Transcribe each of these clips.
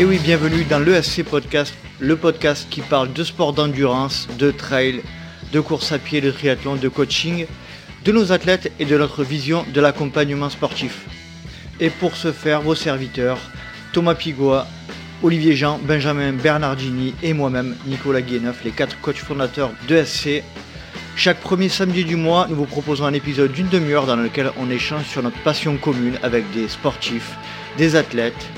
Et oui, bienvenue dans l'ESC Podcast, le podcast qui parle de sport d'endurance, de trail, de course à pied, de triathlon, de coaching, de nos athlètes et de notre vision de l'accompagnement sportif. Et pour ce faire, vos serviteurs, Thomas Pigois, Olivier Jean, Benjamin Bernardini et moi-même, Nicolas Guéneuf, les quatre coachs fondateurs de SC. Chaque premier samedi du mois, nous vous proposons un épisode d'une demi-heure dans lequel on échange sur notre passion commune avec des sportifs, des athlètes,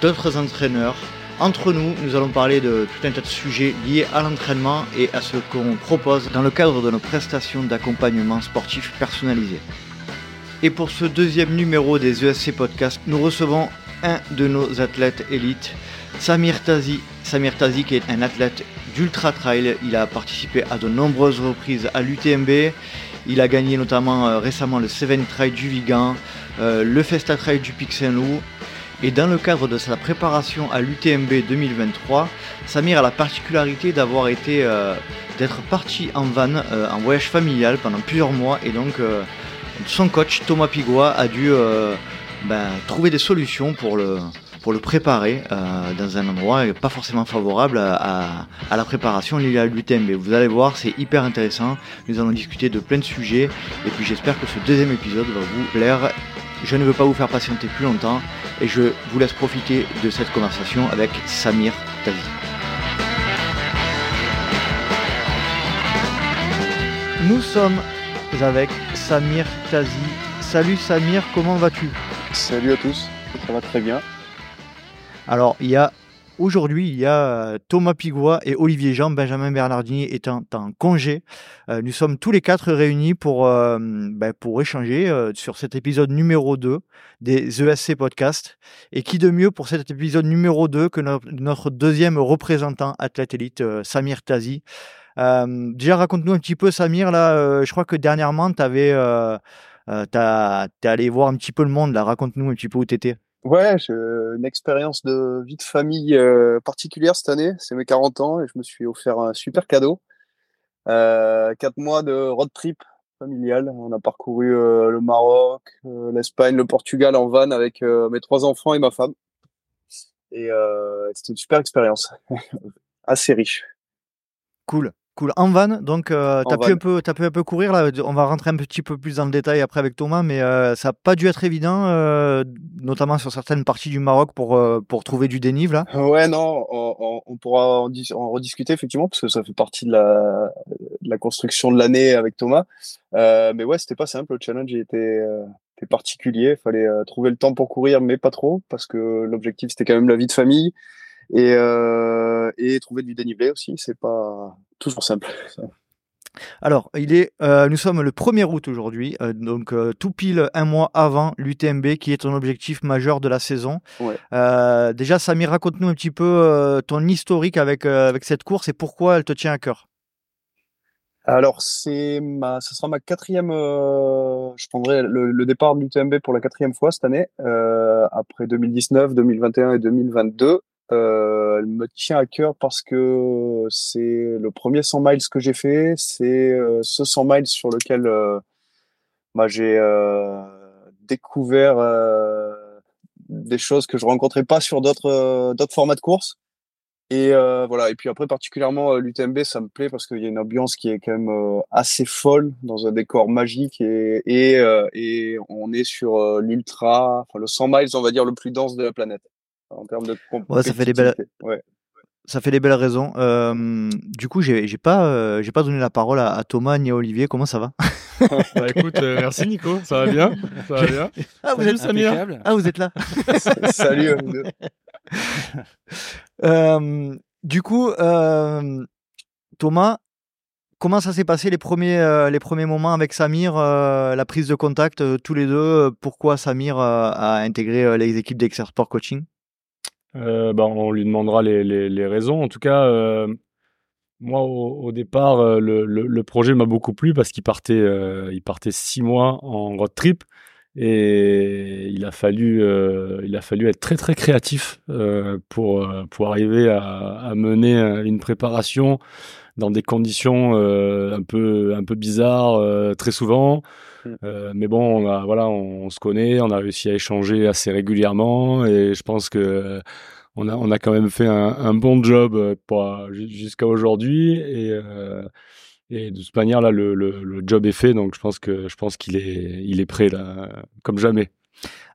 d'autres entraîneurs. Entre nous, nous allons parler de tout un tas de sujets liés à l'entraînement et à ce qu'on propose dans le cadre de nos prestations d'accompagnement sportif personnalisé. Et pour ce deuxième numéro des ESC Podcast, nous recevons un de nos athlètes élites, Samir Tazi. Samir Tazi qui est un athlète d'ultra trail. Il a participé à de nombreuses reprises à l'UTMB. Il a gagné notamment euh, récemment le Seven Trail du Vigan, euh, le Festa Trail du Pic Saint-Loup. Et dans le cadre de sa préparation à l'UTMB 2023, Samir a la particularité d'avoir été, euh, d'être parti en van, en voyage familial pendant plusieurs mois. Et donc, son coach Thomas Pigois a dû ben, trouver des solutions pour le, pour le préparer euh, dans un endroit pas forcément favorable à, à, la préparation liée à l'UTMB. Vous allez voir, c'est hyper intéressant. Nous allons discuter de plein de sujets et puis j'espère que ce deuxième épisode va vous plaire. Je ne veux pas vous faire patienter plus longtemps et je vous laisse profiter de cette conversation avec Samir Tazi. Nous sommes avec Samir Tazi. Salut Samir, comment vas-tu? Salut à tous, ça va très bien. Alors, il y a Aujourd'hui, il y a euh, Thomas Pigois et Olivier Jean, Benjamin Bernardini étant en congé. Euh, nous sommes tous les quatre réunis pour, euh, ben, pour échanger sur cet épisode numéro 2 des ESC Podcast. Et qui de mieux pour cet épisode numéro 2 que notre, deuxième représentant athlète élite, Samir Tazi. déjà, raconte-nous un petit peu, Samir. Là, je crois que dernièrement, tu avais, es allé voir un petit peu le monde. Là, raconte-nous un petit peu où tu étais. Ouais, j'ai une expérience de vie de famille euh, particulière cette année. C'est mes 40 ans et je me suis offert un super cadeau. Euh, quatre mois de road trip familial. On a parcouru euh, le Maroc, euh, l'Espagne, le Portugal en van avec mes trois enfants et ma femme. Et c'était une super expérience, assez riche. Cool. Cool. En van, donc euh, tu as, pu un peu, as pu un peu courir là. On va rentrer un petit peu plus dans le détail après avec Thomas, mais euh, ça n'a pas dû être évident, euh, notamment sur certaines parties du Maroc pour, pour trouver du dénive là. Ouais, non, on, on pourra en, en, rediscuter effectivement parce que ça fait partie de la, de la construction de l'année avec Thomas. mais ouais, c'était pas simple. Le challenge était, était particulier. Il fallait trouver le temps pour courir, mais pas trop parce que l'objectif c'était quand même la vie de famille et, euh, et trouver du dénivelé aussi, c'est pas toujours simple. Alors, il est, euh, nous sommes le 1er août aujourd'hui, euh, donc euh, tout pile un mois avant l'UTMB, qui est ton objectif majeur de la saison. Ouais. Déjà, Samir, raconte-nous un petit peu ton historique avec, avec cette course et pourquoi elle te tient à cœur. Alors, c'est ma, ce sera ma quatrième. je prendrai le, le départ de l'UTMB pour la quatrième fois cette année, après 2019, 2021 et 2022. Euh, elle me tient à cœur parce que c'est le premier 100 miles que j'ai fait. C'est euh, ce 100 miles sur lequel euh, bah, j'ai découvert des choses que je rencontrais pas sur d'autres formats de course. Et voilà. Et puis après, particulièrement l'UTMB, ça me plaît parce qu'il y a une ambiance qui est quand même assez folle dans un décor magique et et, et on est sur l'ultra, enfin le 100 miles, on va dire le plus dense de la planète en termes de ouais, ça fait des belles ça fait des belles raisons. Euh, du coup, j'ai, pas, euh, j'ai pas donné la parole à, Thomas ni à Olivier. Comment ça va bah, écoute, euh, merci Nico, ça va bien, ça va bien. Ah vous êtes Samir Ah vous êtes là. Salut. du coup, Thomas, comment ça s'est passé les premiers, les premiers moments avec Samir, la prise de contact tous les deux? Pourquoi Samir a intégré les équipes d'Exersport Coaching? Euh, bah, on lui demandera les, raisons. En tout cas, euh, moi, au, départ, euh, le, projet m'a beaucoup plu parce qu'il partait, il partait six mois en road trip et il a fallu, il a fallu être très très créatif pour arriver à, mener une préparation dans des conditions un peu un peu bizarres très souvent. Mmh. Euh, mais bon, on a, voilà, on, on, se connaît, on a réussi à échanger assez régulièrement et je pense que on a, on a quand même fait un, bon job jusqu'à aujourd'hui et, et de toute manière là le, le, job est fait donc je pense que je pense qu'il est il est prêt là comme jamais.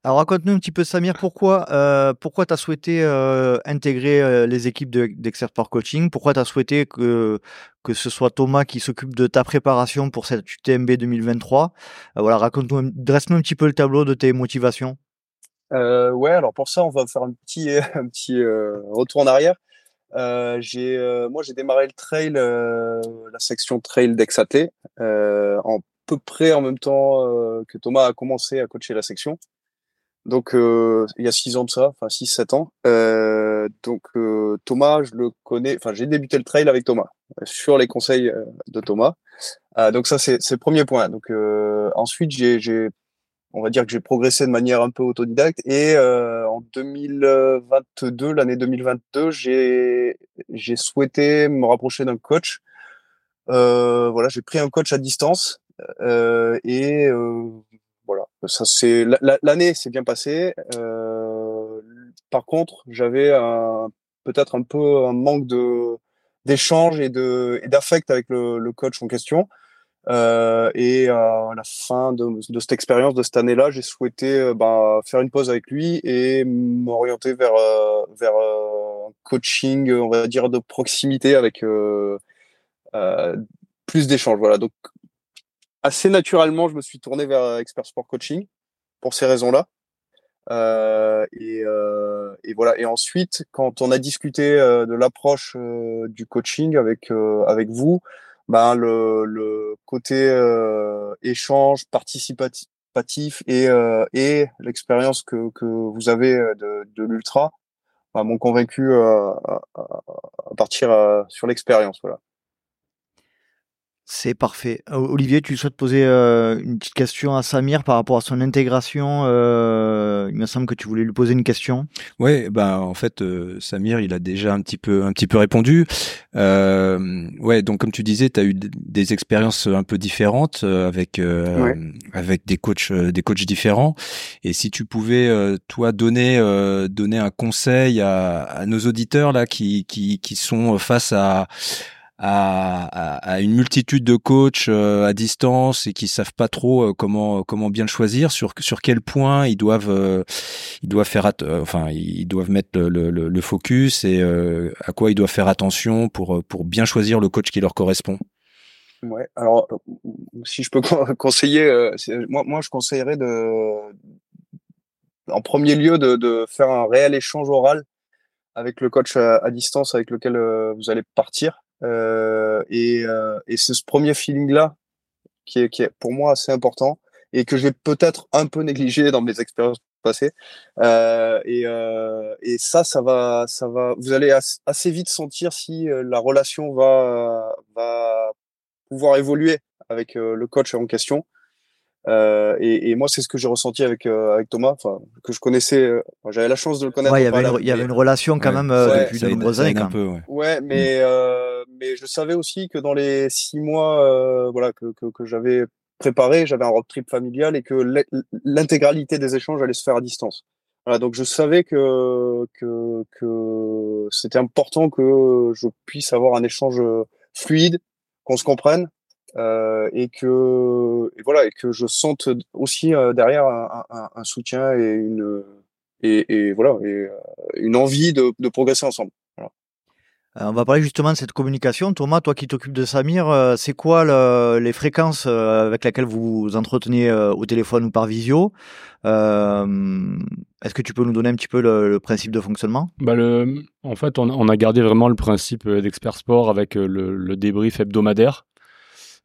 Alors raconte-nous un petit peu Samir, pourquoi, euh, pourquoi tu as souhaité euh, intégrer euh, les équipes d'Expert Coaching? Pourquoi tu as souhaité que, que ce soit Thomas qui s'occupe de ta préparation pour cette UTMB 2023 Voilà, raconte-nous, dresse-nous un petit peu le tableau de tes motivations. ouais, alors pour ça, on va faire un petit, un petit retour en arrière. j'ai, moi, j'ai démarré le trail, la section trail d'Exaté, en peu près en même temps que Thomas a commencé à coacher la section. Donc euh, il y a six ans de ça, enfin six sept ans. Euh, donc euh, Thomas, je le connais. Enfin j'ai débuté le trail avec Thomas sur les conseils de Thomas. donc ça c'est le premier point. Donc ensuite j'ai j'ai on va dire que j'ai progressé de manière un peu autodidacte et en 2022 l'année 2022 j'ai j'ai souhaité me rapprocher d'un coach. voilà j'ai pris un coach à distance et voilà, ça c'est l'année s'est bien passée. Euh, par contre, j'avais peut-être un peu un manque de d'échange et de d'affect avec le, coach en question. Euh, et à la fin de, cette expérience de cette année-là, j'ai souhaité euh, bah, faire une pause avec lui et m'orienter vers vers un coaching, on va dire de proximité avec plus d'échanges. Voilà. Donc assez naturellement, je me suis tourné vers euh, Expert Sport Coaching pour ces raisons-là. Euh, et, euh, et, voilà. Et ensuite, quand on a discuté euh, de l'approche euh, du coaching avec avec vous, ben le, le côté échange participatif et et l'expérience que que vous avez de, de l'ultra ben, m'ont convaincu à, à, partir sur l'expérience. Voilà. C'est parfait. Olivier, tu souhaites poser euh, une petite question à Samir par rapport à son intégration euh, Il me semble que tu voulais lui poser une question. Ouais, ben en fait, euh, Samir, il a déjà un petit peu, un petit peu répondu. ouais, donc comme tu disais, tu as eu des expériences un peu différentes avec avec des coachs, des coachs différents. Et si tu pouvais, toi, donner donner un conseil à, à, nos auditeurs là qui qui qui sont face à à, à, une multitude de coachs euh, à distance et qui savent pas trop euh, comment comment bien le choisir sur sur quel point ils doivent euh, ils doivent faire enfin ils doivent mettre le, le, le focus et à quoi ils doivent faire attention pour pour bien choisir le coach qui leur correspond. Ouais. Alors si je peux conseiller moi moi je conseillerais de en premier lieu de, de faire un réel échange oral avec le coach à, à distance avec lequel vous allez partir et, euh, et c'est ce premier feeling-là qui est, qui est pour moi assez important et que j'ai peut-être un peu négligé dans mes expériences passées. Euh, et, euh, et ça, ça va, ça va. Vous allez assez vite sentir si euh, la relation va va pouvoir évoluer avec le coach en question. Euh, et, et, moi, c'est ce que j'ai ressenti avec euh, avec Thomas, enfin que je connaissais. Euh, j'avais la chance de le connaître. Ouais, il y avait, une, il y avait une relation quand même euh, depuis de nombreuses années. Quand même. ouais. mais mm. mais je savais aussi que dans les six mois, voilà, que que, que j'avais préparé, j'avais un road trip familial et que l'intégralité des échanges allait se faire à distance. Voilà, donc je savais que que que c'était important que je puisse avoir un échange fluide, qu'on se comprenne euh, et que et voilà et que je sente aussi euh, derrière un, un, un, soutien et une et, et voilà et euh, une envie de, de progresser ensemble. Voilà. on va parler justement de cette communication. Thomas, toi qui t'occupes de Samir, c'est quoi le, les fréquences avec lesquelles vous vous entretenez au téléphone ou par visio? Est-ce que tu peux nous donner un petit peu le, le principe de fonctionnement? Bah le, En fait, on, on, a gardé vraiment le principe d'expert sport avec le, le débrief hebdomadaire.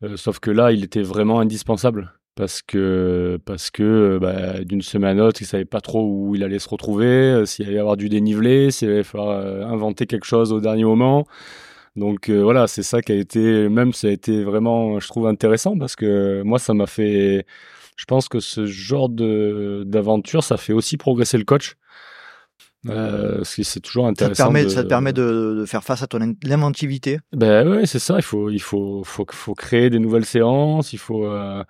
Euh, sauf que là, il était vraiment indispensable parce que parce que bah, d'une semaine à l'autre, il savait pas trop où il allait se retrouver, euh, s'il allait avoir du dénivelé, s'il allait falloir euh, inventer quelque chose au dernier moment. Donc voilà, c'est ça qui a été, même ça a été vraiment, je trouve intéressant parce que moi, ça m'a fait, je pense que ce genre de d'aventure, ça fait aussi progresser le coach Euh, c'est toujours intéressant. Ça te permet, de... ça te permet de, de, faire face à ton inventivité. Ben ouais, c'est ça. Il faut, il faut, faut, faut créer des nouvelles séances. Il faut, euh,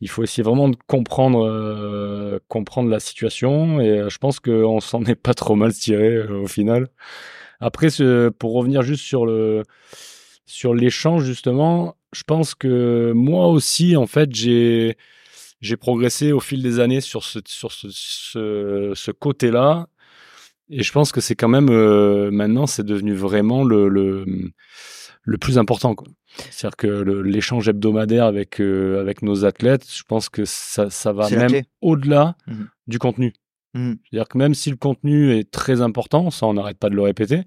il faut essayer vraiment de comprendre, euh, comprendre la situation. Et euh, je pense qu'on s'en est pas trop mal tiré au final. Après, pour revenir juste sur le, sur l'échange justement, je pense que moi aussi, en fait, j'ai, j'ai progressé au fil des années sur ce, sur ce, ce, ce côté-là. Et je pense que c'est quand même euh, maintenant, c'est devenu vraiment le, le, le plus important. C'est-à-dire que l'échange hebdomadaire avec, euh, avec nos athlètes, je pense que ça, ça va même au-delà mmh du contenu. Mmh C'est-à-dire que même si le contenu est très important, ça on n'arrête pas de le répéter,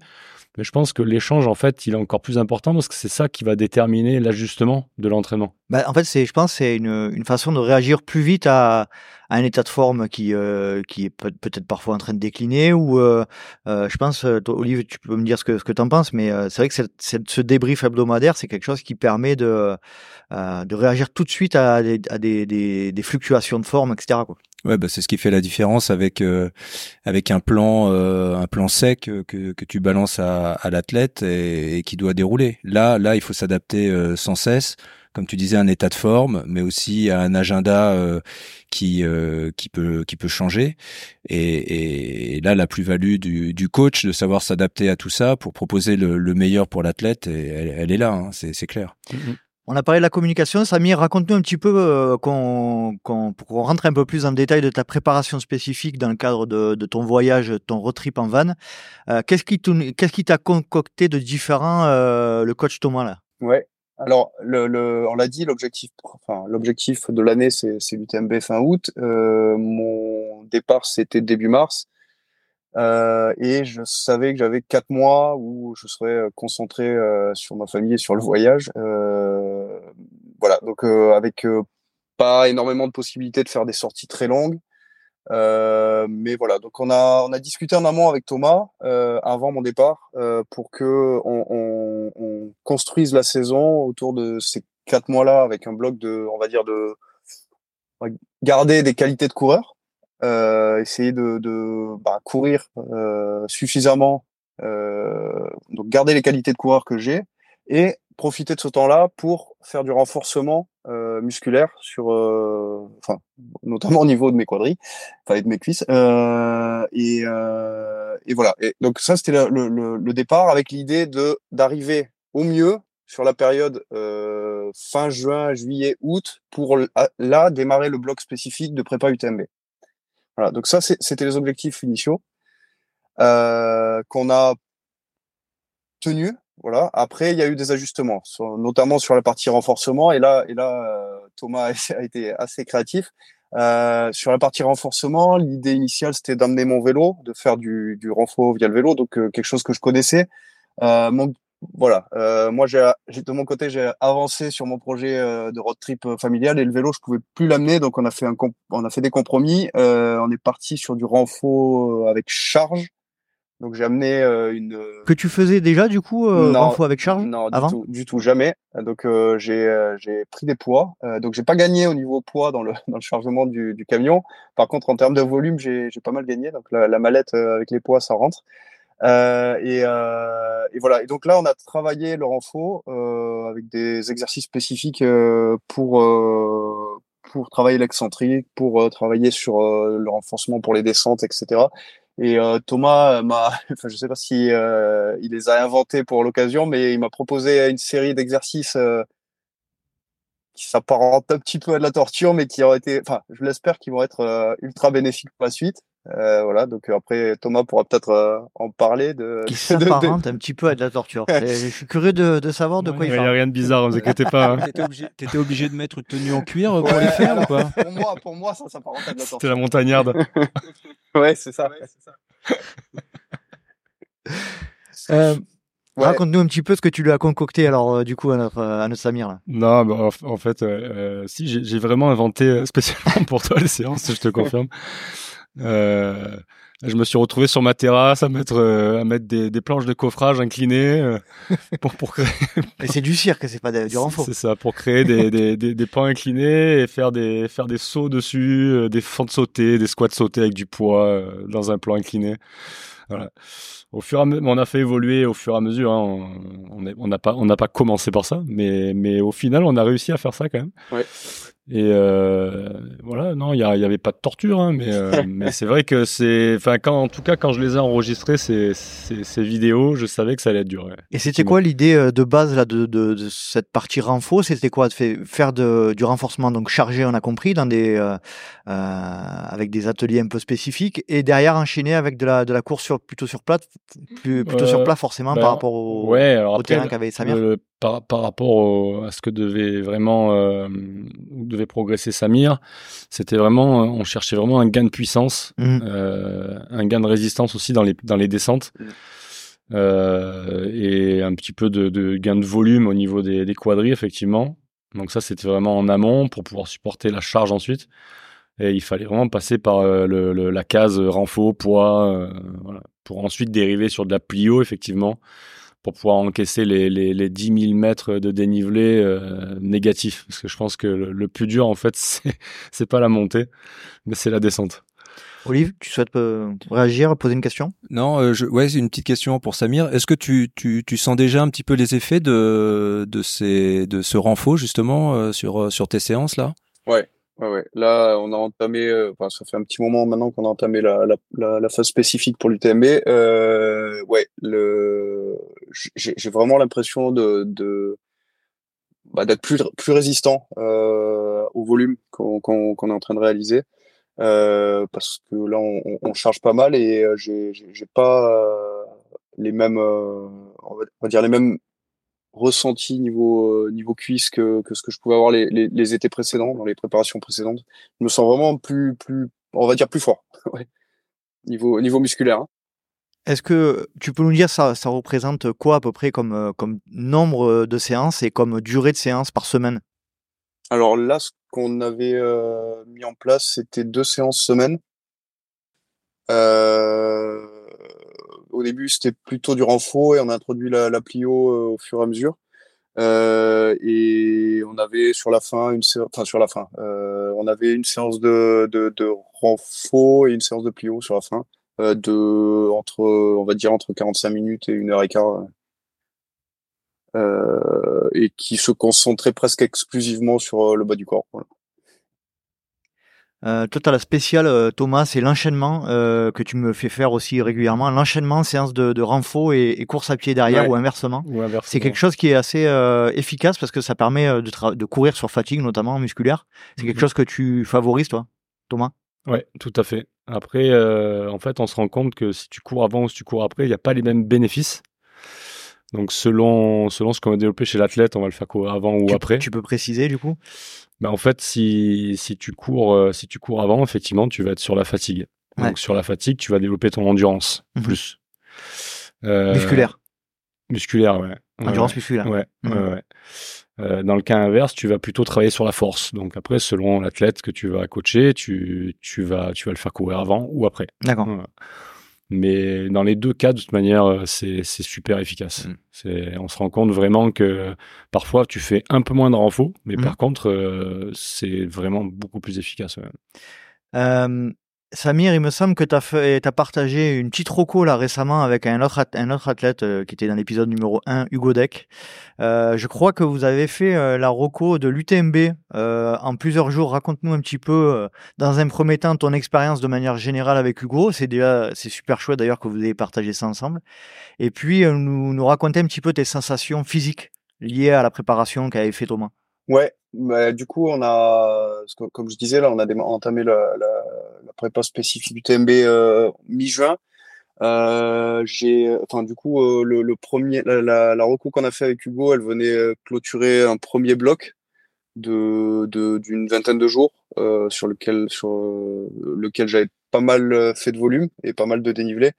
mais je pense que l'échange, en fait, il est encore plus important parce que c'est ça qui va déterminer l'ajustement de l'entraînement. Bah, en fait, c'est, je pense, c'est une, une, façon de réagir plus vite à, à un état de forme qui, euh, qui est peut-être parfois en train de décliner. Ou, euh, euh, je pense, toi, Olive, tu peux me dire ce que, ce que tu en penses, mais c'est vrai que cette, ce débrief hebdomadaire, c'est quelque chose qui permet de, de réagir tout de suite à des, à des, des, des fluctuations de forme, etc. Quoi. Ouais, bah c'est ce qui fait la différence avec euh, avec un plan euh, un plan sec que, que tu balances à, à l'athlète et, qui doit dérouler. Là là il faut s'adapter euh, sans cesse, comme tu disais un état de forme, mais aussi à un agenda qui qui peut qui peut changer. Et, et là la plus value du, du coach de savoir s'adapter à tout ça pour proposer le, le meilleur pour l'athlète, elle, est là, hein, c'est clair. Mm-hmm. On a parlé de la communication. Samir, raconte-nous un petit peu, euh, qu'on, qu'on, pour qu'on rentre un peu plus en détail de ta préparation spécifique dans le cadre de, de ton voyage, ton road trip en van. Euh, qu'est-ce, qui qu'est-ce qui t'a concocté de différent, euh, le coach Thomas là? Ouais. Alors, le, le, on l'a dit, l'objectif, enfin, l'objectif de l'année, c'est, c'est l'UTMB fin août. Euh, mon départ, c'était début mars. Euh, et je savais que j'avais quatre mois où je serais euh, concentré euh, sur ma famille et sur le voyage. Euh, voilà, donc avec pas énormément de possibilités de faire des sorties très longues. mais voilà, donc on a on a discuté en amont avec Thomas avant mon départ pour que on, on, on, construise la saison autour de ces quatre mois-là avec un bloc de on va dire de garder des qualités de coureur euh, essayer de, de bah, courir euh, suffisamment, euh, donc garder les qualités de coureur que j'ai et profiter de ce temps-là pour faire du renforcement euh, musculaire sur, euh, enfin, notamment au niveau de mes quadris, enfin, et de mes cuisses. Euh, et, et, voilà. Et donc ça, c'était le, le, le, départ avec l'idée de d'arriver au mieux sur la période fin juin, juillet, août pour là démarrer le bloc spécifique de prépa UTMB. Voilà, donc ça, c'était les objectifs initiaux euh, qu'on a tenus. Voilà. Après, il y a eu des ajustements, notamment sur la partie renforcement. Et là, et là, euh, Thomas a été assez créatif. Euh, sur la partie renforcement, l'idée initiale, c'était d'amener mon vélo, de faire du, du renfort via le vélo, donc euh, quelque chose que je connaissais. Euh, voilà, euh, moi j'ai de mon côté j'ai avancé sur mon projet euh, de road trip euh, familial et le vélo je pouvais plus l'amener donc on a fait un on a fait des compromis. Euh, on est parti sur du renfort avec charge. Donc j'ai amené une que tu faisais déjà du coup renfort avec charge non avant? du tout, du tout jamais. Donc j'ai j'ai pris des poids. donc j'ai pas gagné au niveau poids dans le dans le chargement du, du camion. Par contre en termes de volume j'ai j'ai pas mal gagné. Donc la, la mallette avec les poids ça rentre. Euh, et, euh, et, voilà. Et donc là, on a travaillé le renfort euh, avec des exercices spécifiques euh, pour euh, pour travailler l'excentrique, pour travailler sur le renforcement pour les descentes, etc. Et Thomas m'a, enfin, je sais pas si il les a inventés pour l'occasion, mais il m'a proposé une série d'exercices qui s'apparentent un petit peu à de la torture, mais qui auraient été, enfin, je l'espère, qu'ils vont être ultra bénéfiques pour la suite. Euh, voilà, donc euh, après Thomas pourra peut-être euh, en parler de. Qui s'apparente un petit peu à de la torture. je suis curieux de, de savoir de quoi il parle. Il n'y a rien de bizarre, ne vous inquiétez pas. Hein. T'étais obligé, étais obligé de mettre une tenue en cuir pour les faire ou quoi Pour moi, pour moi, ça s'apparente à de la torture. C'était la montagnarde. ouais, c'est ça. Ouais, ça. Ouais. Raconte-nous un petit peu ce que tu lui as concocté alors du coup à notre, à notre Samir là. Non, bah, en, fait, euh, si j'ai vraiment inventé spécialement pour toi les séances, je te confirme. Euh, Je me suis retrouvé sur ma terrasse à mettre, euh, à mettre des, des, planches de coffrage inclinées euh, pour, pour créer. Et c'est du cirque, c'est pas du renfort. C'est ça, pour créer des, des, des, des, pans inclinés et faire des, faire des sauts dessus, euh, des fentes sautées, des squats sautés avec du poids dans un plan incliné. Voilà. Au fur et à mesure, on a fait évoluer au fur et à mesure. Hein, on n'a pas, on n'a pas commencé par ça, mais, mais au final, on a réussi à faire ça quand même. Ouais. Et euh, voilà, non, il y, y, avait pas de torture, hein, mais, euh, mais c'est vrai que c'est, enfin, quand, en tout cas, quand je les ai enregistrés ces, ces, ces vidéos, je savais que ça allait être dur. Et c'était quoi l'idée euh, de base là de, de, de cette partie renfo? C'était quoi? De faire de, du renforcement donc chargé, on a compris, dans des euh, euh, avec des ateliers un peu spécifiques, et derrière enchaîner avec de la de la course sur plutôt sur plat, plus, plutôt sur plat forcément bah, par rapport au, ouais, alors au après, terrain qu'avait Samir. Le, par, par rapport au, à ce que devait vraiment euh, devait progresser Samir, c'était vraiment, on cherchait vraiment un gain de puissance, Mhm. euh, un gain de résistance aussi dans les dans les descentes. Mhm. Euh, et un petit peu de, de gain de volume au niveau des, des quadris effectivement donc ça c'était vraiment en amont pour pouvoir supporter la charge ensuite et il fallait vraiment passer par euh, le, le, la case renfort poids euh, voilà, pour ensuite dériver sur de la plio effectivement pour pouvoir encaisser les, les, les 10 000 mètres de dénivelé euh, négatif. Parce que je pense que le, le plus dur, en fait, c'est, c'est pas la montée, mais c'est la descente. Olive, tu souhaites euh, réagir, poser une question? Non, euh, je, ouais, c'est une petite question pour Samir. Est-ce que tu, tu, tu sens déjà un petit peu les effets de, de, ces, de ce renfort, justement, euh, sur, sur tes séances, là? Ouais, ouais, ouais. Là, on a entamé, euh, enfin, ça fait un petit moment maintenant qu'on a entamé la, la, la, la phase spécifique pour l'UTMB. Euh, ouais, le, j'ai vraiment l'impression de, de bah, d'être plus, plus résistant euh, au volume qu'on qu'on est en train de réaliser. Euh, parce que là, on, on- charge pas mal et euh, j'ai pas les mêmes, on va dire les mêmes ressenti niveau euh, niveau cuisse que, que ce que je pouvais avoir les, les, les étés précédents dans les préparations précédentes. Je me sens vraiment plus plus on va dire plus fort. ouais. Niveau niveau musculaire. hein. Est-ce que tu peux nous dire ça, ça représente quoi à peu près comme, euh, comme nombre de séances et comme durée de séances par semaine? Alors là ce qu'on avait euh, mis en place c'était deux séances semaine. Euh, au début c'était plutôt du renfort et on a introduit la, plio euh, au fur et à mesure. Euh, et on avait sur la fin une séance, enfin sur la fin, euh, on avait une séance de, de, et une séance de plio sur la fin, de entre, on va dire entre 45 minutes et une heure et quart, et qui se concentrait presque exclusivement sur le bas du corps. Euh, toi, tu as la spéciale, euh, Thomas, c'est l'enchaînement euh, que tu me fais faire aussi régulièrement. L'enchaînement, séance de, de renfort et, et course à pied derrière Ouais. ou inversement. C'est quelque chose qui est assez euh, efficace parce que ça permet de, courir sur fatigue, notamment musculaire. C'est quelque Mhm. chose que tu favorises, toi, Thomas? Ouais, tout à fait. Après, en fait, on se rend compte que si tu cours avant ou si tu cours après, il n'y a pas les mêmes bénéfices. Donc, selon, selon ce qu'on va développer chez l'athlète, on va le faire courir avant ou tu, après. tu peux préciser, du coup? Ben, en fait, si, si, tu cours, euh, si tu cours avant, effectivement, tu vas être sur la fatigue. Ouais. Donc, sur la fatigue, tu vas développer ton endurance Mhm. plus. Euh, Musculaire. Musculaire, ouais. Endurance ouais. musculaire. Ouais, Mhm. ouais. Euh, dans le cas inverse, tu vas plutôt travailler sur la force. Donc après, selon l'athlète que tu vas coacher, tu, tu, vas, tu vas le faire courir avant ou après. D'accord. Mais dans les deux cas, de toute manière, euh, c'est super efficace. Mm. On se rend compte vraiment que parfois tu fais un peu moins de renfort, mais Mm. par contre, euh, c'est vraiment beaucoup plus efficace. ouais. Euh, Samir, il me semble que tu as, partagé une petite roco là récemment avec un autre, athlète euh, qui était dans l'épisode numéro 1, Hugo Deck. Euh, je crois que vous avez fait euh, la roco de l'UTMB en plusieurs jours. Raconte-nous un petit peu, dans un premier temps, ton expérience de manière générale avec Hugo. C'est déjà c'est super chouette d'ailleurs que vous ayez partagé ça ensemble. Et puis, nous, nous raconter un petit peu tes sensations physiques liées à la préparation qu'avait fait Thomas. Ouais, du coup, on a, comme je disais, là, on a entamé la, prépa spécifique du TMB euh, mi-juin. Euh, du coup, euh, le, premier, la, la, qu'on a fait avec Hugo, elle venait clôturer un premier bloc d'une vingtaine de jours, sur lequel, sur lequel j'avais pas mal fait de volume et pas mal de dénivelé.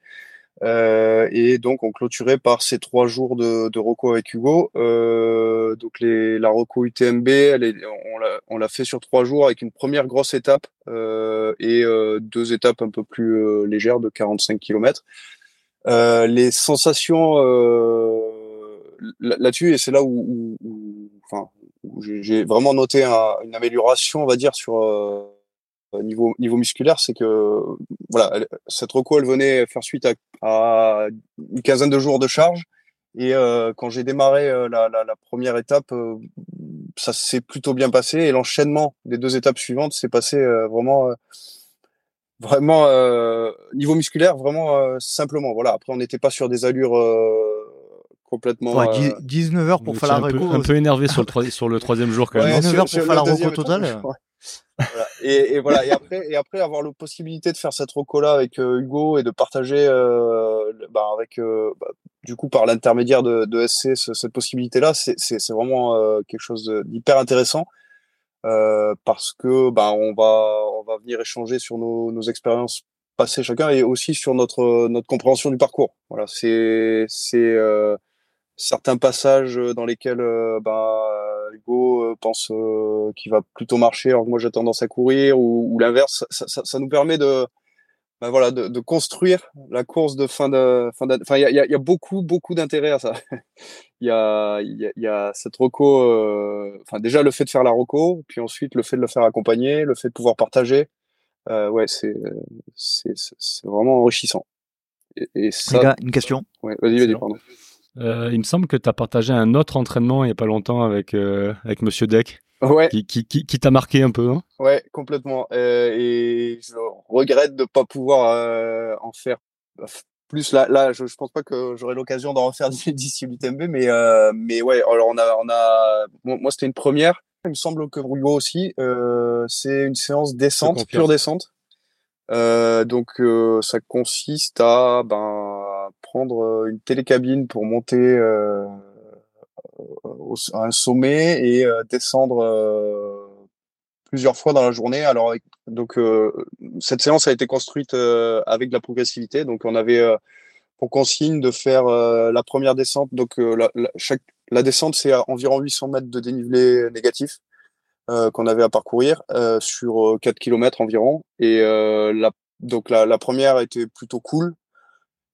Euh, et donc on clôturait par ces trois jours de, de avec Hugo. Euh, donc les, la Rocco UTMB, elle est, on l'a fait sur trois jours avec une première grosse étape euh, et euh, deux étapes un peu plus euh, légères de 45 km. Euh, les sensations là-dessus, et c'est là où, où, où enfin, j'ai vraiment noté une amélioration, on va dire, sur niveau niveau musculaire, c'est que voilà, cette reco, elle venait faire suite à, à, une quinzaine de jours de charge. Et euh, quand j'ai démarré euh, la, la, la, première étape, euh, ça s'est plutôt bien passé. Et l'enchaînement des deux étapes suivantes s'est passé euh, vraiment, vraiment niveau musculaire, vraiment simplement. Voilà. Après, on n'était pas sur des allures complètement. Ouais, 19 heures pour faire la reco. Un peu énervé sur le, sur le troisième jour quand même. 19 heures pour faire la reco totale. Et, voilà. Et après, et après avoir la possibilité de faire cette reco là avec euh, Hugo et de partager, euh, bah, avec euh, bah, du coup par l'intermédiaire de, SC cette possibilité là, c'est vraiment euh, quelque chose d'hyper intéressant parce que bah, on va on va venir échanger sur nos, nos expériences passées chacun et aussi sur notre notre compréhension du parcours. Voilà, c'est c'est certains passages dans lesquels bah, Hugo euh, pense euh, qu'il va plutôt marcher alors que moi j'ai tendance à courir ou, ou l'inverse. Ça, ça, ça, nous permet de, ben voilà, de, de, construire la course de fin de fin Enfin, il y a, y a, beaucoup beaucoup d'intérêt à ça. Il y a y a, y a cette roco. Euh, enfin, déjà le fait de faire la roco, puis ensuite le fait de le faire accompagner, le fait de pouvoir partager. Euh, ouais, c'est c'est c'est vraiment enrichissant. Et, et ça. Les gars, une question? Ouais, vas-y, vas-y, pardon. Euh, il me semble que tu as partagé un autre entraînement il n'y a pas longtemps avec, euh, avec Monsieur Deck. Ouais. Qui, qui, qui, qui t'a marqué un peu, hein? Ouais, complètement. Euh, et je regrette de pas pouvoir euh, en faire plus. Là, là je, je pense pas que j'aurai l'occasion d'en refaire d'ici l'UTMB, mais, euh, mais ouais, alors on a, on a, moi c'était une première. Il me semble que Hugo aussi. c'est une séance descente, pure descente. donc ça consiste à ben euh, une télécabine pour monter euh, à un sommet et euh, descendre plusieurs fois dans la journée. Alors, donc cette séance a été construite avec de la progressivité. Donc, on avait pour consigne de faire la première descente. Donc, la, chaque, la descente, c'est environ 800 mètres de dénivelé négatif qu'on avait à parcourir sur 4 km environ. Et donc, la première était plutôt cool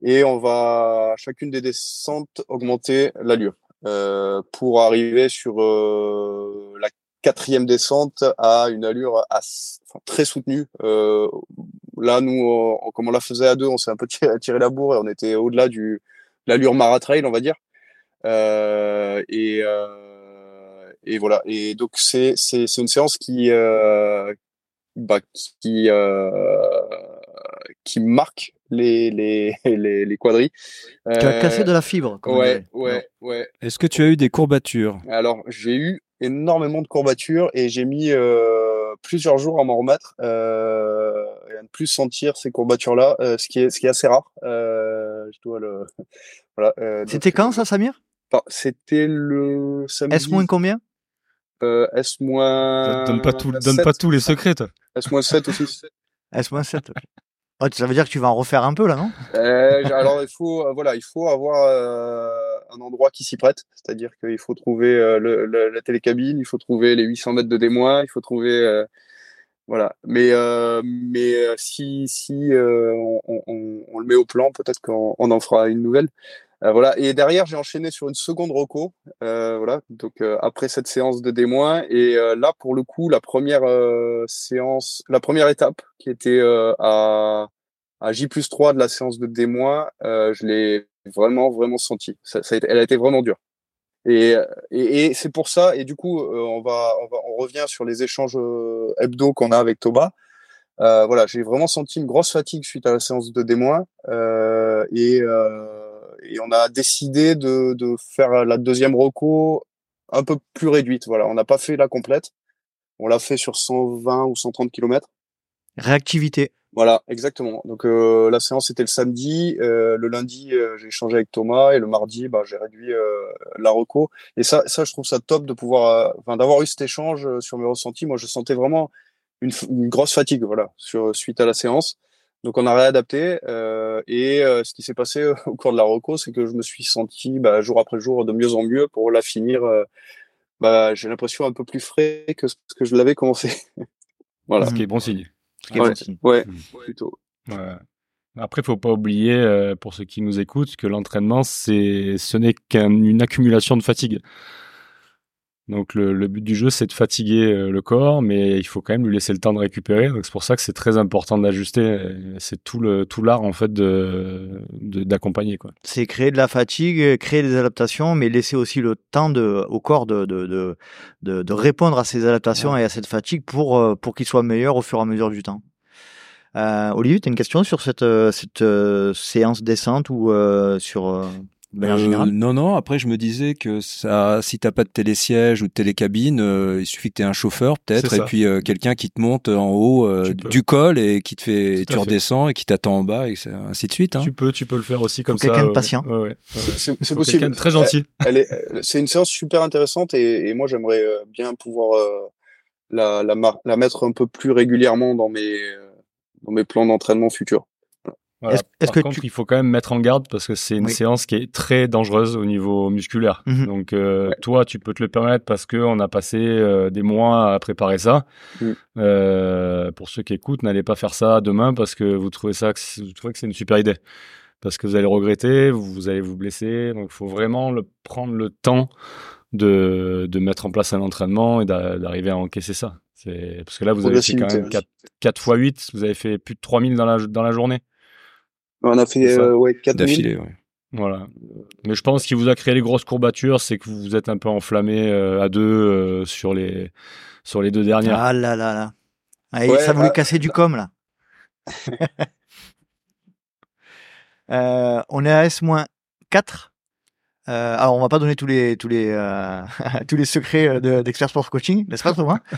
et on va chacune des descentes augmenter l'allure euh, pour arriver sur euh, la quatrième descente à une allure assez, enfin, très soutenue. Euh, là, nous, on, comme on la faisait à deux, on s'est un peu tiré, tiré, la bourre et on était au-delà du l'allure maratrail, on va dire. Euh, et, euh, et voilà. Et donc c'est c'est c'est une séance qui euh, bah, qui qui marque les, les, les, les quadrilles. Euh, tu as cassé de la fibre. ouais, ouais, ouais. Est-ce que tu as eu des courbatures? Alors, j'ai eu énormément de courbatures et j'ai mis euh, plusieurs jours à m'en remettre euh, et à ne plus sentir ces courbatures-là, euh, ce qui est ce qui est assez rare. Euh, je dois le. voilà. Euh, C'était quand ça, Samir? C'était le samedi. S moins combien? Euh, S moins. Donne pas tout, donne pas tous les secrets, toi. S moins 7 aussi. S moins 7. Ça veut dire que tu vas en refaire un peu là, non? Euh, Alors il faut, euh, voilà, il faut avoir euh, un endroit qui s'y prête, c'est-à-dire qu'il faut trouver la télécabine, il faut trouver les 800 mètres de démoin, il faut trouver, voilà. Mais mais si si on, le met au plan, peut-être qu'on en fera une nouvelle. Voilà. Et derrière, j'ai enchaîné sur une seconde reco, voilà. Donc après cette séance de démoin, et là pour le coup, la première séance, la première étape qui était à à J plus 3 de la séance de D euh, je l'ai vraiment, vraiment senti. Ça, ça a été, elle a été vraiment dure. Et, et, et c'est pour ça, et du coup, euh, on, va, on va, on revient sur les échanges euh, hebdo qu'on a avec Thomas. Euh, voilà, j'ai vraiment senti une grosse fatigue suite à la séance de D euh, et, et on a décidé de, de faire la deuxième reco un peu plus réduite. Voilà, on n'a pas fait la complète. On l'a fait sur 120 ou 130 km. Réactivité. Voilà, exactement. Donc euh, la séance était le samedi, euh, le lundi euh, j'ai échangé avec Thomas et le mardi bah, j'ai réduit la reco. Et ça, ça je trouve ça top de pouvoir, enfin d'avoir eu cet échange sur mes ressentis. Moi je sentais vraiment une, une grosse fatigue, voilà, sur suite à la séance. Donc on a réadapté euh, et euh, ce qui s'est passé euh, au cours de la reco, c'est que je me suis senti bah, jour après jour de mieux en mieux pour la finir. bah, j'ai l'impression un peu plus frais que ce que je l'avais commencé. voilà. Ce qui est bon signe. Ce qui est bon signe. Ouais, mmh. plutôt. Ouais. Après, faut pas oublier, pour ceux qui nous écoutent, que l'entraînement, c'est, ce n'est qu'une accumulation de fatigue. Donc le, but du jeu, c'est de fatiguer euh, le corps, mais il faut quand même lui laisser le temps de récupérer. Donc c'est pour ça que c'est très important d'ajuster. C'est tout le tout l'art en fait de d'accompagner quoi. C'est créer de la fatigue, créer des adaptations, mais laisser aussi le temps de, au corps de de, de, de, répondre à ces adaptations et à cette fatigue pour euh, pour qu'il soit meilleur au fur et à mesure du temps. Euh, Olivier, tu as une question sur cette, euh, cette séance descente ou sur euh, non, non. Après, je me disais que ça, si t'as pas de télésiège ou de télécabine, euh, il suffit que t'aies un chauffeur peut-être, et puis euh, quelqu'un qui te monte en haut du col et qui te fait, tu redescends et qui t'attend en bas et ainsi de suite. Hein. Tu peux, tu peux le faire aussi comme ça. Quelqu'un de patient. Ouais, c'est possible. Très gentil. Elle, est, c'est une séance super intéressante et, et moi j'aimerais bien pouvoir la, la, la mettre un peu plus régulièrement dans mes dans mes plans d'entraînement futurs. Est-ce que contre, il faut quand même mettre en garde parce que c'est une séance qui est très dangereuse au niveau musculaire. Mhm. Donc euh, toi, tu peux te le permettre parce que on a passé euh, des mois à préparer ça. Mm. Euh, pour ceux qui écoutent, n'allez pas faire ça demain parce que vous trouvez ça, vous trouvez que c'est une super idée parce que vous allez regretter, vous, allez vous blesser. Donc il faut vraiment le, prendre le temps de, de mettre en place un entraînement et d'arriver à encaisser ça. Parce que là, vous avez fait quand même 4, 4 x 8, vous avez fait plus de 3000 dans la, dans la journée. On a fait euh, ouais, 4 d'affilée. Ouais. Voilà. Mais je pense qu'il vous a créé les grosses courbatures, c'est que vous êtes un peu enflammé euh, à deux euh, sur les sur les deux dernières. Ah là là là. Ah, ça voulait bah, casser du com là. on est à S-4. Euh, alors, on va pas donner tous les tous les euh, tous les secrets d'Expert Sport Coaching, n'est-ce pas Thomas?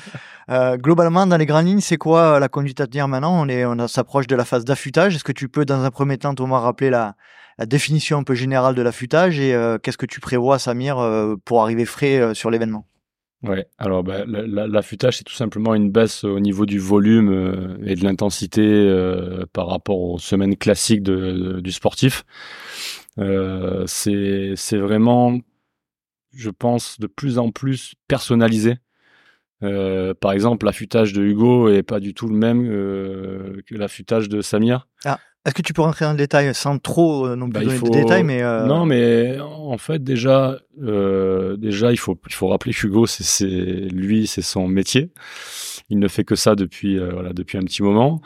Euh, Globalement, dans les grandes lignes, c'est quoi la conduite à tenir maintenant? On est on s'approche de la phase d'affûtage. Est-ce que tu peux, dans un premier temps, Thomas, rappeler la, la définition un peu générale de l'affûtage et euh, qu'est-ce que tu prévois, Samir, euh, pour arriver frais sur l'événement? Ouais, alors bah, l'affûtage, c'est tout simplement une baisse au niveau du volume et de l'intensité par rapport aux semaines classiques de, du sportif. Euh, c'est vraiment, je pense, de plus en plus personnalisé. Euh, par exemple, l'affûtage de Hugo est pas du tout le même euh, que l'affûtage de Samir. Ah, est-ce que tu peux rentrer dans le détail sans trop euh, non plus bah, donner de détails, mais non, mais en fait déjà, déjà il faut il faut rappeler qu'Hugo, c'est lui, c'est son métier. Il ne fait que ça depuis voilà depuis un petit moment.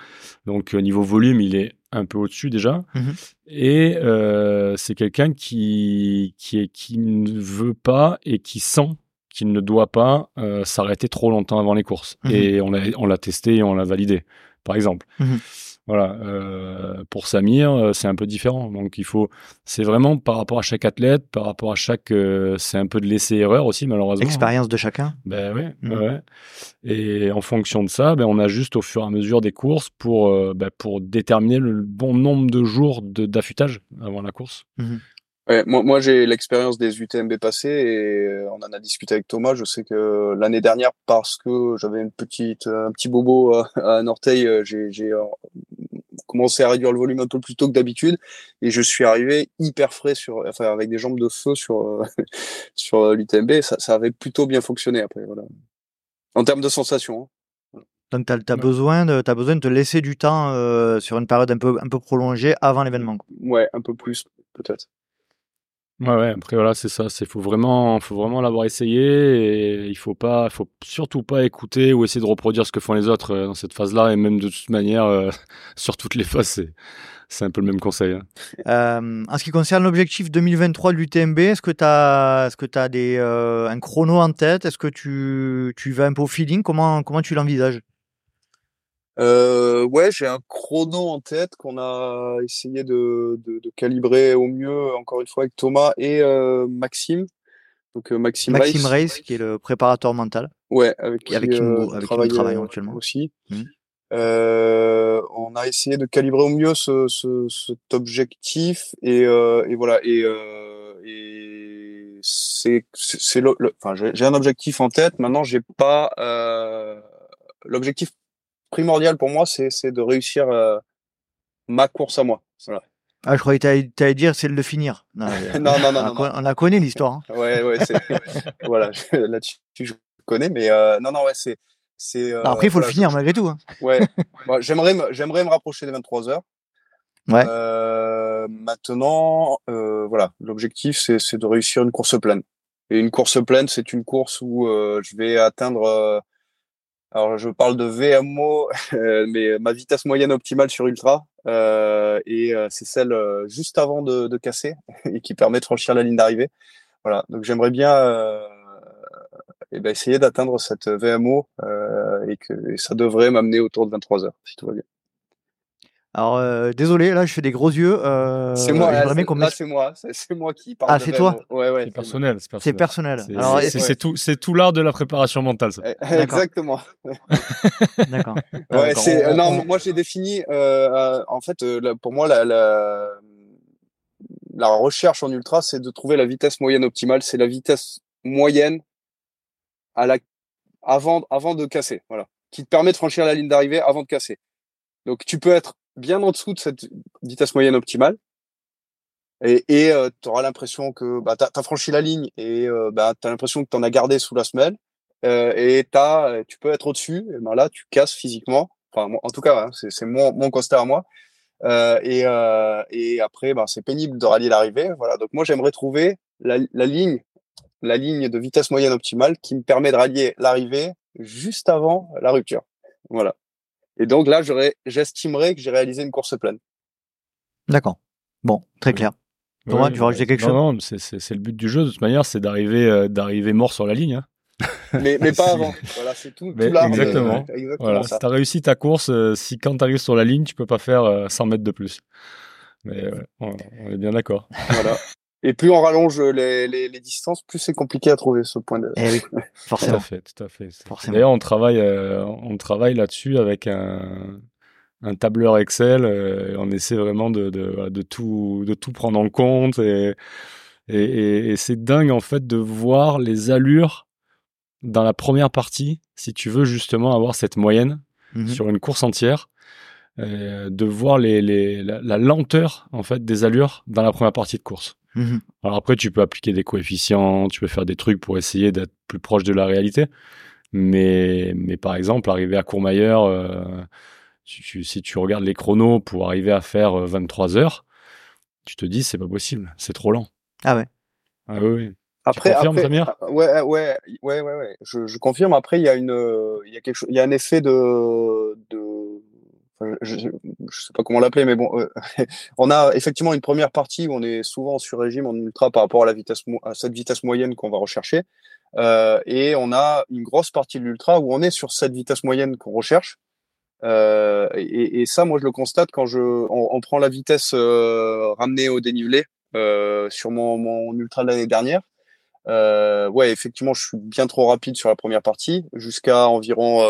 Donc niveau volume, il est un peu au-dessus déjà. Mhm. Et euh, c'est quelqu'un qui, qui, est, qui ne veut pas et qui sent qu'il ne doit pas euh, s'arrêter trop longtemps avant les courses. Mhm. Et on l'a, on l'a testé et on l'a validé, par exemple. Mhm. Voilà. Euh, pour Samir, euh, c'est un peu différent. Donc il faut, c'est vraiment par rapport à chaque athlète, par rapport à chaque, euh, c'est un peu de laisser erreur aussi malheureusement. Expérience de chacun. Ben ouais, mmh. ouais. Et en fonction de ça, ben on ajuste au fur et à mesure des courses pour, euh, ben, pour déterminer le bon nombre de jours d'affûtage avant la course. Mmh. Ouais, moi, moi j'ai l'expérience des UTMB passés et on en a discuté avec Thomas. Je sais que l'année dernière, parce que j'avais une petite, un petit bobo à un orteil, j'ai commencé à réduire le volume un peu plus tôt que d'habitude et je suis arrivé hyper frais sur, enfin avec des jambes de feu sur euh, sur l'UTMB. Ça, ça avait plutôt bien fonctionné après. Voilà. En termes de sensations. Hein. Donc tu as, besoin de as besoin de te laisser du temps euh, sur une période un peu un peu prolongée avant l'événement. Ouais, un peu plus peut-être. Ouais, après voilà, c'est ça, c'est faut vraiment faut vraiment l'avoir essayé et il faut pas faut surtout pas écouter ou essayer de reproduire ce que font les autres euh, dans cette phase-là et même de toute manière euh, sur toutes les phases, c'est c'est un peu le même conseil. Hein. Euh, en ce qui concerne l'objectif 2023 de l'UTMB, est-ce que tu as est-ce que tu as des un chrono en tête? Est-ce que tu tu vas un peu au feeling? Comment comment tu l'envisages? Euh, ouais, j'ai un chrono en tête qu'on a essayé de, de, de, calibrer au mieux, encore une fois, avec Thomas et euh, Maxime. Donc euh, Maxime, Maxime Reis, qui est le préparateur mental. Ouais, avec qui, avec qui nous, avec qui travaillons actuellement aussi. Mmh. Euh, on a essayé de calibrer au mieux ce, ce, cet objectif et, euh, et voilà et, euh, et c'est c'est le, enfin j'ai un objectif en tête maintenant j'ai pas l'objectif primordial pour moi, c'est de réussir euh, ma course à moi. Voilà. Ah, je croyais que tu allais dire celle de finir. Non, non, non, non, on, on, la connaît l'histoire. Hein. Ouais, ouais, c'est voilà, là-dessus je connais, mais euh, non, non, ouais, c'est c'est. Euh, après, il faut voilà, le finir je- malgré tout. Hein. Ouais, Moi, j'aimerais me- rapprocher des 23 heures. Ouais. Euh, maintenant, voilà, l'objectif c'est c'est de réussir une course pleine. Et une course pleine, c'est une course où je vais atteindre. Alors, je parle de VMO, euh, mais ma vitesse moyenne optimale sur ultra, euh, et euh, c'est celle juste avant de, casser et qui permet de franchir la ligne d'arrivée. Voilà, donc j'aimerais bien eh ben, essayer d'atteindre cette VMO et que ça devrait m'amener autour de 23 heures, si tout va bien. Alors, euh, désolé, là, je fais des gros yeux. Euh, c'est moi, j'aimerais là, bien c'est- qu'on là, c'est moi, c'est c'est moi qui parle. Ah, c'est toi Ouais, ouais. C'est personnel. C'est C'est personnel. personnel. C'est- Alors, c'est- c'est c'est tout, c'est tout l'art de la préparation mentale, ça. Eh. Exactement. D'accord. Ouais, D'accord. c'est On- euh, non, on- moi j'ai défini euh, euh, en fait euh, la- pour moi la, la la recherche en ultra c'est de trouver la vitesse moyenne optimale, c'est la vitesse moyenne à la avant avant de casser, voilà, qui te permet de franchir la ligne d'arrivée avant de casser. Donc tu peux être bien en dessous de cette vitesse moyenne optimale et tu auras l'impression que bah t'as as franchi la ligne et euh, bah t'as l'impression que t'en as gardé sous la semelle euh, et t'as, euh, tu peux être au-dessus, et ben là, tu casses physiquement. Enfin, en tout cas, hein, c'est mon, mon constat à moi. Euh, et, euh, et après, ben, c'est pénible de rallier l'arrivée. Voilà. Donc moi, j'aimerais trouver la, la ligne, la ligne de vitesse moyenne optimale qui me permet de rallier l'arrivée juste avant la rupture. Voilà. Et donc là, j'estimerais que j'ai réalisé une course pleine. D'accord. Bon, très clair. Thomas, Ouais, tu veux rajouter quelque chose? Non, non, c'est- le but du jeu. De toute manière, c'est d'arriver euh, d'arriver mort sur la ligne. hein. Mais, mais pas avant. Voilà, c'est tout. Mais tout l'art de- exactement. exactement Voilà, ça. si t'as réussi ta course, euh, si quand t'arrives sur la ligne, tu peux pas faire euh, 100 mètres de plus. Mais ouais, on, on est bien d'accord. Voilà. Et plus on rallonge les, les, les distances, plus c'est compliqué à trouver ce point de. Eh oui, Tout à forcément. fait, tout à fait. Forcément. D'ailleurs, on travaille, euh, on travaille là-dessus avec un, un tableur Excel. euh, et on essaie vraiment de, de, voilà, de tout, de tout prendre en compte et, et, et- et c'est dingue en fait de voir les allures dans la première partie, si tu veux justement avoir cette moyenne Mhm. sur une course entière, euh, de voir les, les, la, la lenteur en fait des allures dans la première partie de course. Mhm. Alors après, tu peux appliquer des coefficients, tu peux faire des trucs pour essayer d'être plus proche de la réalité. Mais, mais par exemple, arriver à Courmayeur, euh, si, tu, si tu regardes les chronos pour arriver à faire euh, 23 heures, tu te dis c'est pas possible, c'est trop lent. Ah ouais. Ah oui, oui. Après, confirmes, après, ah, ouais, ouais, ouais, ouais, ouais. Je, je confirme. Après, il y a une, euh, il y a quelque chose, il y a un effet de, je, je sais pas comment l'appeler, mais bon, euh, on a effectivement une première partie où on est souvent sur régime en ultra par rapport à la vitesse, à cette vitesse moyenne qu'on va rechercher, euh, et on a une grosse partie de l'ultra où on est sur cette vitesse moyenne qu'on recherche. Euh, et, ça, moi, je le constate quand je, on, prend la vitesse euh, ramenée au dénivelé euh, sur mon, mon ultra de l'année dernière. Ouais, effectivement, je suis bien trop rapide sur la première partie, jusqu'à environ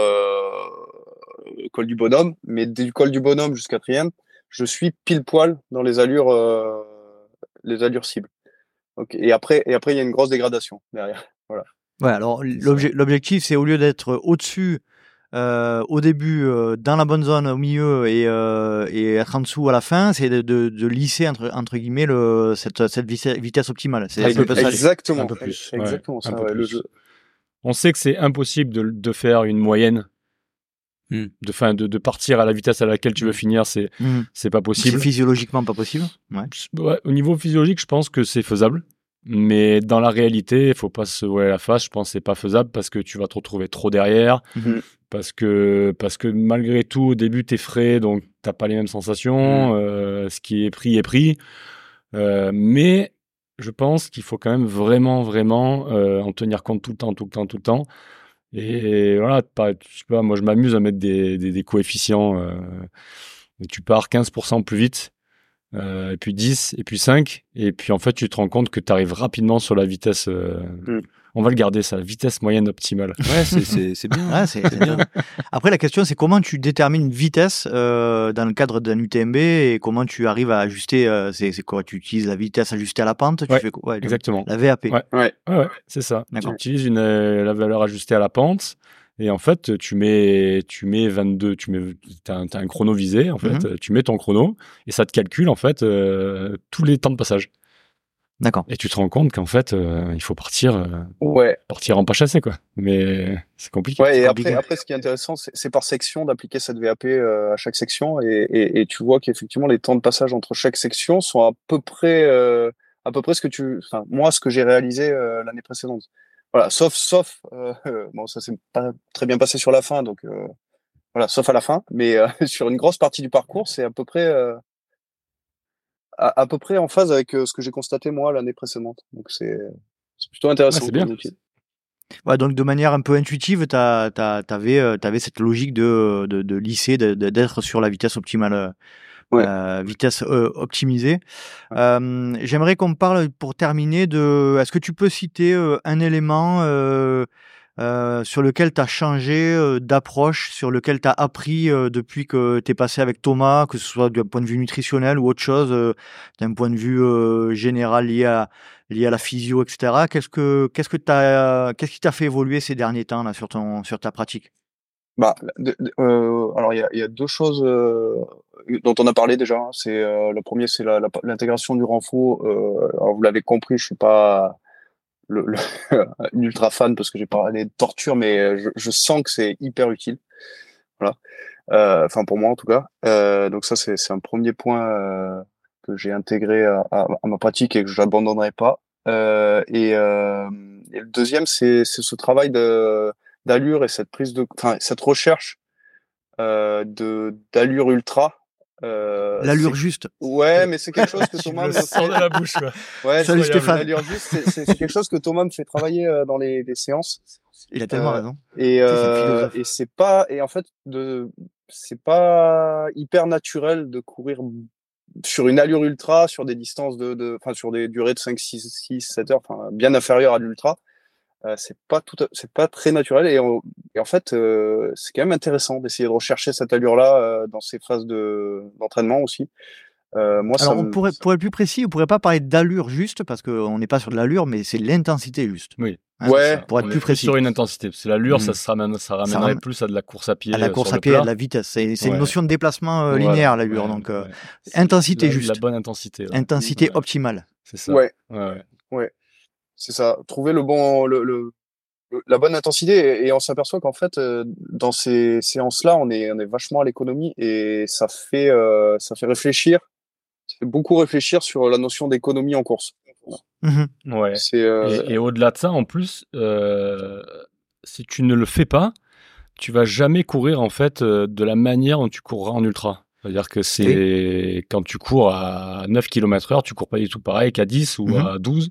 col du bonhomme. Mais du col du bonhomme jusqu'à quatrième, je suis pile poil dans les allures, euh, les allures cibles. Et après, et après, il y a une grosse dégradation derrière. Voilà. Ouais, alors l'obje- l'objectif, c'est au lieu d'être au-dessus euh, au début, euh, dans la bonne zone au milieu et, euh, et être en dessous à la fin, c'est de, de, de lisser entre, entre guillemets le, cette, cette vitesse, optimale. C'est un peu plus. Exactement. Un peu plus, ouais, Exactement un ça. peu ouais, le plus. jeu. On sait que c'est impossible de, de faire une moyenne, Hmm. de, fin, de, de partir à la vitesse à laquelle tu veux finir, c'est Mhm. c'est pas C'est possible. physiologiquement pas possible. Ouais. Ouais, au niveau physiologique, je pense que c'est faisable. Mais dans la réalité, il faut pas se voiler la face. Je pense que c'est pas faisable parce que tu vas te retrouver trop derrière. Mhm. Parce que, parce que malgré tout, au début, t'es frais, donc t'as pas les mêmes sensations. Euh, ce qui est pris est pris. Euh, mais je pense qu'il faut quand même vraiment, vraiment euh, en tenir compte tout le temps, tout le temps, tout le temps. Et voilà, pas, je sais pas, moi je m'amuse à mettre des, des, des coefficients. Euh, et tu pars 15% plus vite, euh, et puis 10, et puis 5, et puis en fait tu te rends compte que tu arrives rapidement sur la vitesse. euh, Mm. On va le garder, ça, vitesse moyenne optimale. Ouais, c'est- bien. C'est bien. Après, la question, c'est comment tu détermines une vitesse euh, dans le cadre d'un UTMB et comment tu arrives à ajuster. euh, c'est c'est quoi? Tu utilises la vitesse ajustée à la pente? Tu Ouais, fais Ouais, Exactement. La VAP. Ouais. Ouais. Ouais, ouais, c'est ça. Tu utilises une, euh, la valeur ajustée à la pente. Et en fait, tu mets, tu mets 22, tu mets, as, un, un chrono visé, en fait, Mhm. tu mets ton chrono et ça te calcule, en fait, euh, tous les temps de passage. D'accord. Et tu te rends compte qu'en fait, euh, il faut partir, euh, Ouais, partir en pas chassé, quoi. Mais c'est compliqué. ouais. Et après, après, ce qui est intéressant, c'est par section d'appliquer cette VAP euh, à chaque section, et, et, et tu vois qu'effectivement les temps de passage entre chaque section sont à peu près, euh, à peu près ce que tu, enfin moi, ce que j'ai réalisé euh, l'année précédente. Voilà, sauf, sauf, euh, bon, ça s'est pas très bien passé sur la fin, donc euh, voilà, sauf à la fin, mais euh, sur une grosse partie du parcours, c'est à peu près. Euh, à, à peu près en phase avec euh, ce que j'ai constaté moi l'année précédente. Donc c'est c'est plutôt intéressant. Ouais, c'est bien. Ouais, donc de manière un peu intuitive, tu avais, cette logique de, de, de de- d'être sur la vitesse optimale, euh, Ouais. euh, vitesse euh, optimisée. Euh, J'aimerais qu'on parle pour terminer de. Est-ce que tu peux citer euh, un élément euh, sur lequel tu as changé euh, d'approche, sur lequel tu as appris euh, depuis que tu es passé avec Thomas, que ce soit d'un point de vue nutritionnel ou autre chose, euh, d'un point de vue euh, général lié à, lié à la physio, etc. Qu'est-ce que qu'est-ce que t'as qu'est-ce qui t'a fait évoluer ces derniers temps là sur ton sur ta pratique? Bah, de- alors il y a, y a deux choses dont on a parlé déjà. hein. C'est le premier, c'est l'intégration du renfort. Alors vous l'avez compris, je suis pas le, le un ultra fan parce que j'ai parlé de torture, mais euh, je, je sens que c'est hyper utile. Voilà. Euh, Enfin pour moi en tout cas. Euh, donc ça c'est un premier point euh, que j'ai intégré à, à- à ma pratique et que je n'abandonnerai pas. Et, et le deuxième c'est ce travail d'allure et cette prise de, enfin cette recherche euh, de d'allure ultra. Euh, L'allure juste. Ouais, mais c'est quelque chose que Thomas me de la bouche, quoi. Ouais, Salut Stéphane. L'allure juste, c'est- quelque chose que Thomas me fait travailler euh, dans les, les séances. Il a tellement Euh, raison. Et et c'est pas et en fait de c'est pas hyper naturel de courir sur une allure ultra sur des distances de de enfin sur des durées de 5 6 6 7 heures enfin bien inférieures à l'ultra. Euh, c'est pas tout c'est pas très naturel et, on- et en fait euh, c'est quand même intéressant d'essayer de rechercher cette allure là dans ces phases de d'entraînement aussi. Euh, moi Alors ça on me- pourrait pour être plus précis, on pourrait pas parler d'allure juste parce qu'on n'est pas sur de l'allure, mais c'est l'intensité juste. Oui. Hein, Ouais. Pour être On plus précis. Sur une intensité. Parce que l'allure, Mm. ça, ça ramènerait ramène- plus à de la course à pied. à la euh, course à pied, plat. à la vitesse. C'est c'est une Ouais. notion de déplacement euh, Voilà. linéaire l'allure, Ouais, donc euh, ouais. Intensité la- juste. La bonne intensité. là. intensité Ouais. optimale. C'est ça. ouais Ouais, ouais. C'est ça, trouver le bon, le, la bonne intensité et, et on s'aperçoit qu'en fait euh, dans ces séances-là, on est, on est vachement à l'économie et ça fait, euh, ça fait réfléchir, ça fait beaucoup réfléchir sur la notion d'économie en course. Mhm. Ouais. C'est euh, Et, et au-delà de ça, en plus, euh, si tu ne le fais pas, tu vas jamais courir en fait de la manière dont tu courras en ultra. C'est-à-dire que c'est quand tu cours à 9 km heure, tu cours pas du tout pareil qu'à 10 ou Mhm. à 12.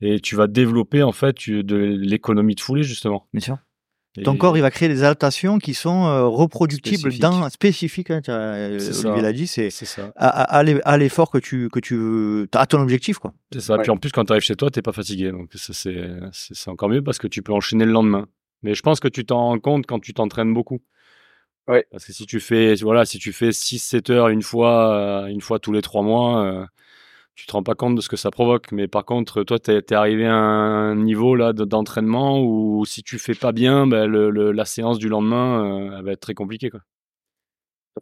Et tu vas développer en fait de l'économie de foulée justement. Bien sûr. Et- Ton corps, il va créer des adaptations qui sont euh, reproductibles Spécifiques. dans spécifiques. hein, euh, C'est Olivier ça. l'a dit, c'est C'est ça. à, à- à l'e- à l'effort que tu que tu as ton objectif quoi. C'est ça. Ouais. Puis en plus, quand tu arrives chez toi, t'es pas fatigué. Donc ça, c'est encore mieux parce que tu peux enchaîner le lendemain. Mais je pense que tu t'en rends compte quand tu t'entraînes beaucoup. Ouais. Parce que si tu fais, voilà, si tu fais 6-7 heures une fois, euh, une fois tous les trois mois, euh, tu te rends pas compte de ce que ça provoque. Mais par contre, toi, t'es es arrivé à un niveau là de- d'entraînement où si tu fais pas bien, ben, le, le- la séance du lendemain, euh, elle va être très compliquée. Quoi.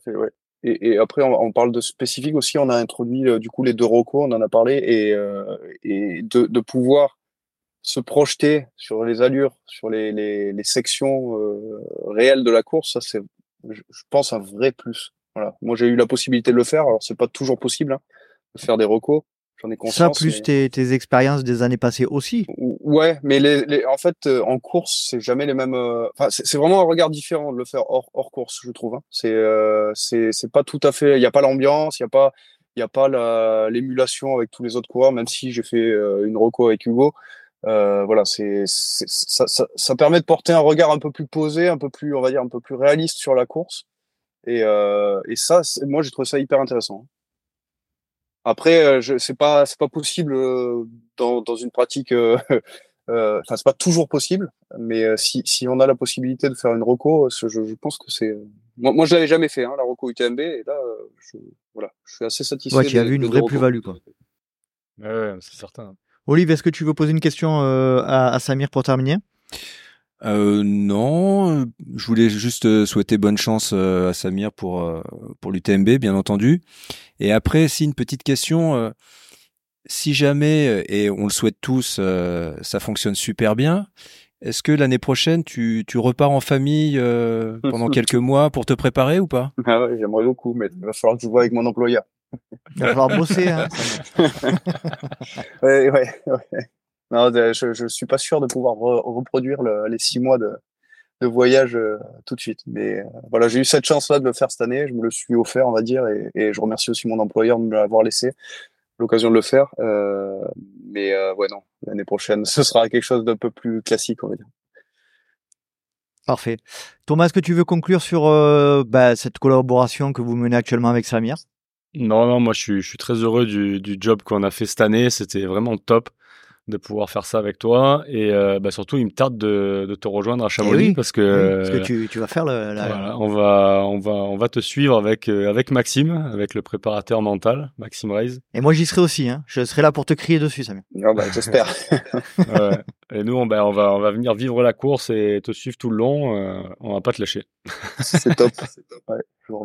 ouais. Et, et après, on, on parle de spécifique aussi. On a introduit euh, du coup les deux recos, on en a parlé, et, euh, et de, de pouvoir se projeter sur les allures, sur les, les, les sections euh, réelles de la course, ça c'est, je, je pense, un vrai plus. Voilà. Moi, j'ai eu la possibilité de le faire. Alors, c'est pas toujours possible hein, faire des recos. J'en ai Ça conscience. plus mais- tes, tes expériences des années passées aussi. Ouais, mais les, les, en fait, euh, en course, c'est jamais les mêmes. euh, Enfin, c'est vraiment un regard différent de le faire hors, hors course, je trouve. hein. C'est, euh, c'est, c'est pas tout à fait. Il y a pas l'ambiance, il y a pas, il y a pas la- l'émulation avec tous les autres coureurs. Même si j'ai fait euh, une reco avec Hugo, euh, voilà, c'est, ça, ça, ça permet de porter un regard un peu plus posé, un peu plus, on va dire, un peu plus réaliste sur la course. Et, euh, et ça, moi, j'ai trouvé ça hyper intéressant. Après, euh, je, c'est pas, c'est pas possible euh, dans, dans une pratique. euh, euh, Enfin, c'est pas toujours possible, mais euh, si, si on a la possibilité de faire une reco, je, je pense que c'est. Moi, moi, je l'avais jamais fait, hein, la reco UTMB, et là, je, voilà, je suis assez satisfait. Ouais, tu as vu une vraie plus-value quoi. Ouais, ouais, c'est certain. Olivier, est-ce que tu veux poser une question euh, à, à Samir pour terminer? Euh, non, je voulais juste souhaiter bonne chance à Samir pour pour l'UTMB, bien entendu. Et après, si une petite question, si jamais et on le souhaite tous, ça fonctionne super bien. Est-ce que l'année prochaine, tu, tu repars en famille pendant quelques mois pour te préparer ou pas? Ah ouais, j'aimerais beaucoup, mais il va falloir que je vois avec mon employeur. Il va falloir bosser. Hein. ouais, ouais, ouais. Non, je, je suis pas sûr de pouvoir reproduire le, les six mois de, de voyage euh, tout de suite. Mais euh, voilà, j'ai eu cette chance-là de le faire cette année. Je me le suis offert, on va dire, et, et je remercie aussi mon employeur de me l'avoir laissé l'occasion de le faire. Euh, mais euh, ouais, non, l'année prochaine, ce sera quelque chose d'un peu plus classique, on va dire. Parfait. Thomas, est-ce que tu veux conclure sur bah, cette collaboration que vous menez actuellement avec Samir? Non, non, moi je suis, je suis très heureux du, du job qu'on a fait cette année. C'était vraiment top de pouvoir faire ça avec toi. Et euh, bah surtout il me tarde de, de te rejoindre à Chamonix parce que parce que tu, tu vas faire le la... voilà, on va on va on va te suivre avec euh, avec Maxime avec le préparateur mental Maxime Reis. Et moi j'y serai aussi hein. Je serai là pour te crier dessus Samir. Oh bah, j'espère. Ouais. et nous on, bah, on va on va venir vivre la course et te suivre tout le long euh, on va pas te lâcher. C'est top, ouais,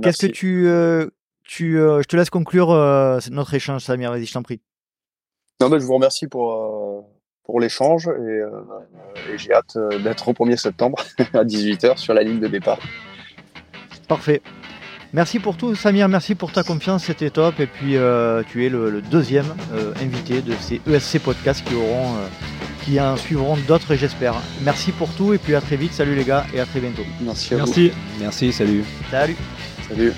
qu'est-ce que tu euh, tu je te laisse conclure notre échange Samir. Vas-y je t'en prie non, mais je vous remercie pour, euh, pour l'échange et, euh, et j'ai hâte euh, d'être au 1er septembre à 18h sur la ligne de départ. Parfait. Merci pour tout, Samir. Merci pour ta confiance. C'était top. Et puis, euh, tu es le, le deuxième euh, invité de ces ESC podcasts qui auront, euh, qui en suivront d'autres, j'espère. Merci pour tout. Et puis, à très vite. Salut les gars et à très bientôt. Merci. À Merci. Vous. Merci. Salut. Salut. Salut.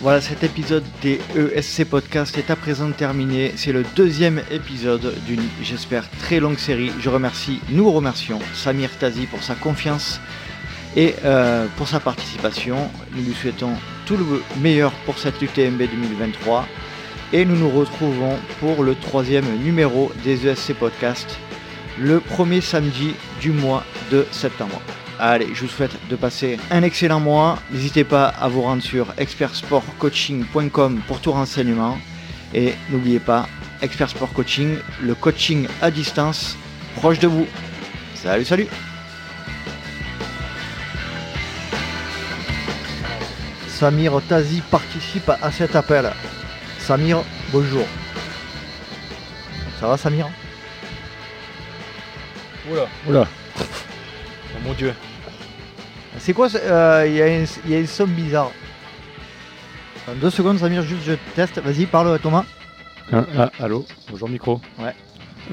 Voilà, cet épisode des ESC Podcast est à présent terminé. C'est le deuxième épisode d'une, j'espère, très longue série. Je remercie, nous remercions Samir Tazi pour sa confiance et euh, pour sa participation. Nous lui souhaitons tout le meilleur pour cette UTMB 2023. Et nous nous retrouvons pour le troisième numéro des ESC Podcast le premier samedi du mois de septembre. Allez, je vous souhaite de passer un excellent mois. N'hésitez pas à vous rendre sur expertsportcoaching.com pour tout renseignement. Et n'oubliez pas, Expert Sport Coaching, le coaching à distance, proche de vous. Salut, salut Samir Tazi participe à cet appel. Samir, bonjour. Ça va Samir? Oula, oula. Oh mon dieu. C'est quoi Il euh, y, y, a une somme bizarre. En deux secondes, Samir, juste je teste. Vas-y, parle Thomas. Ah, ah, allô, bonjour micro. Ouais.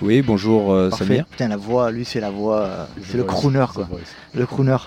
Oui, bonjour euh, Samir. Putain, la voix, lui, c'est la voix, euh, c'est le crooner quoi. Le crooner.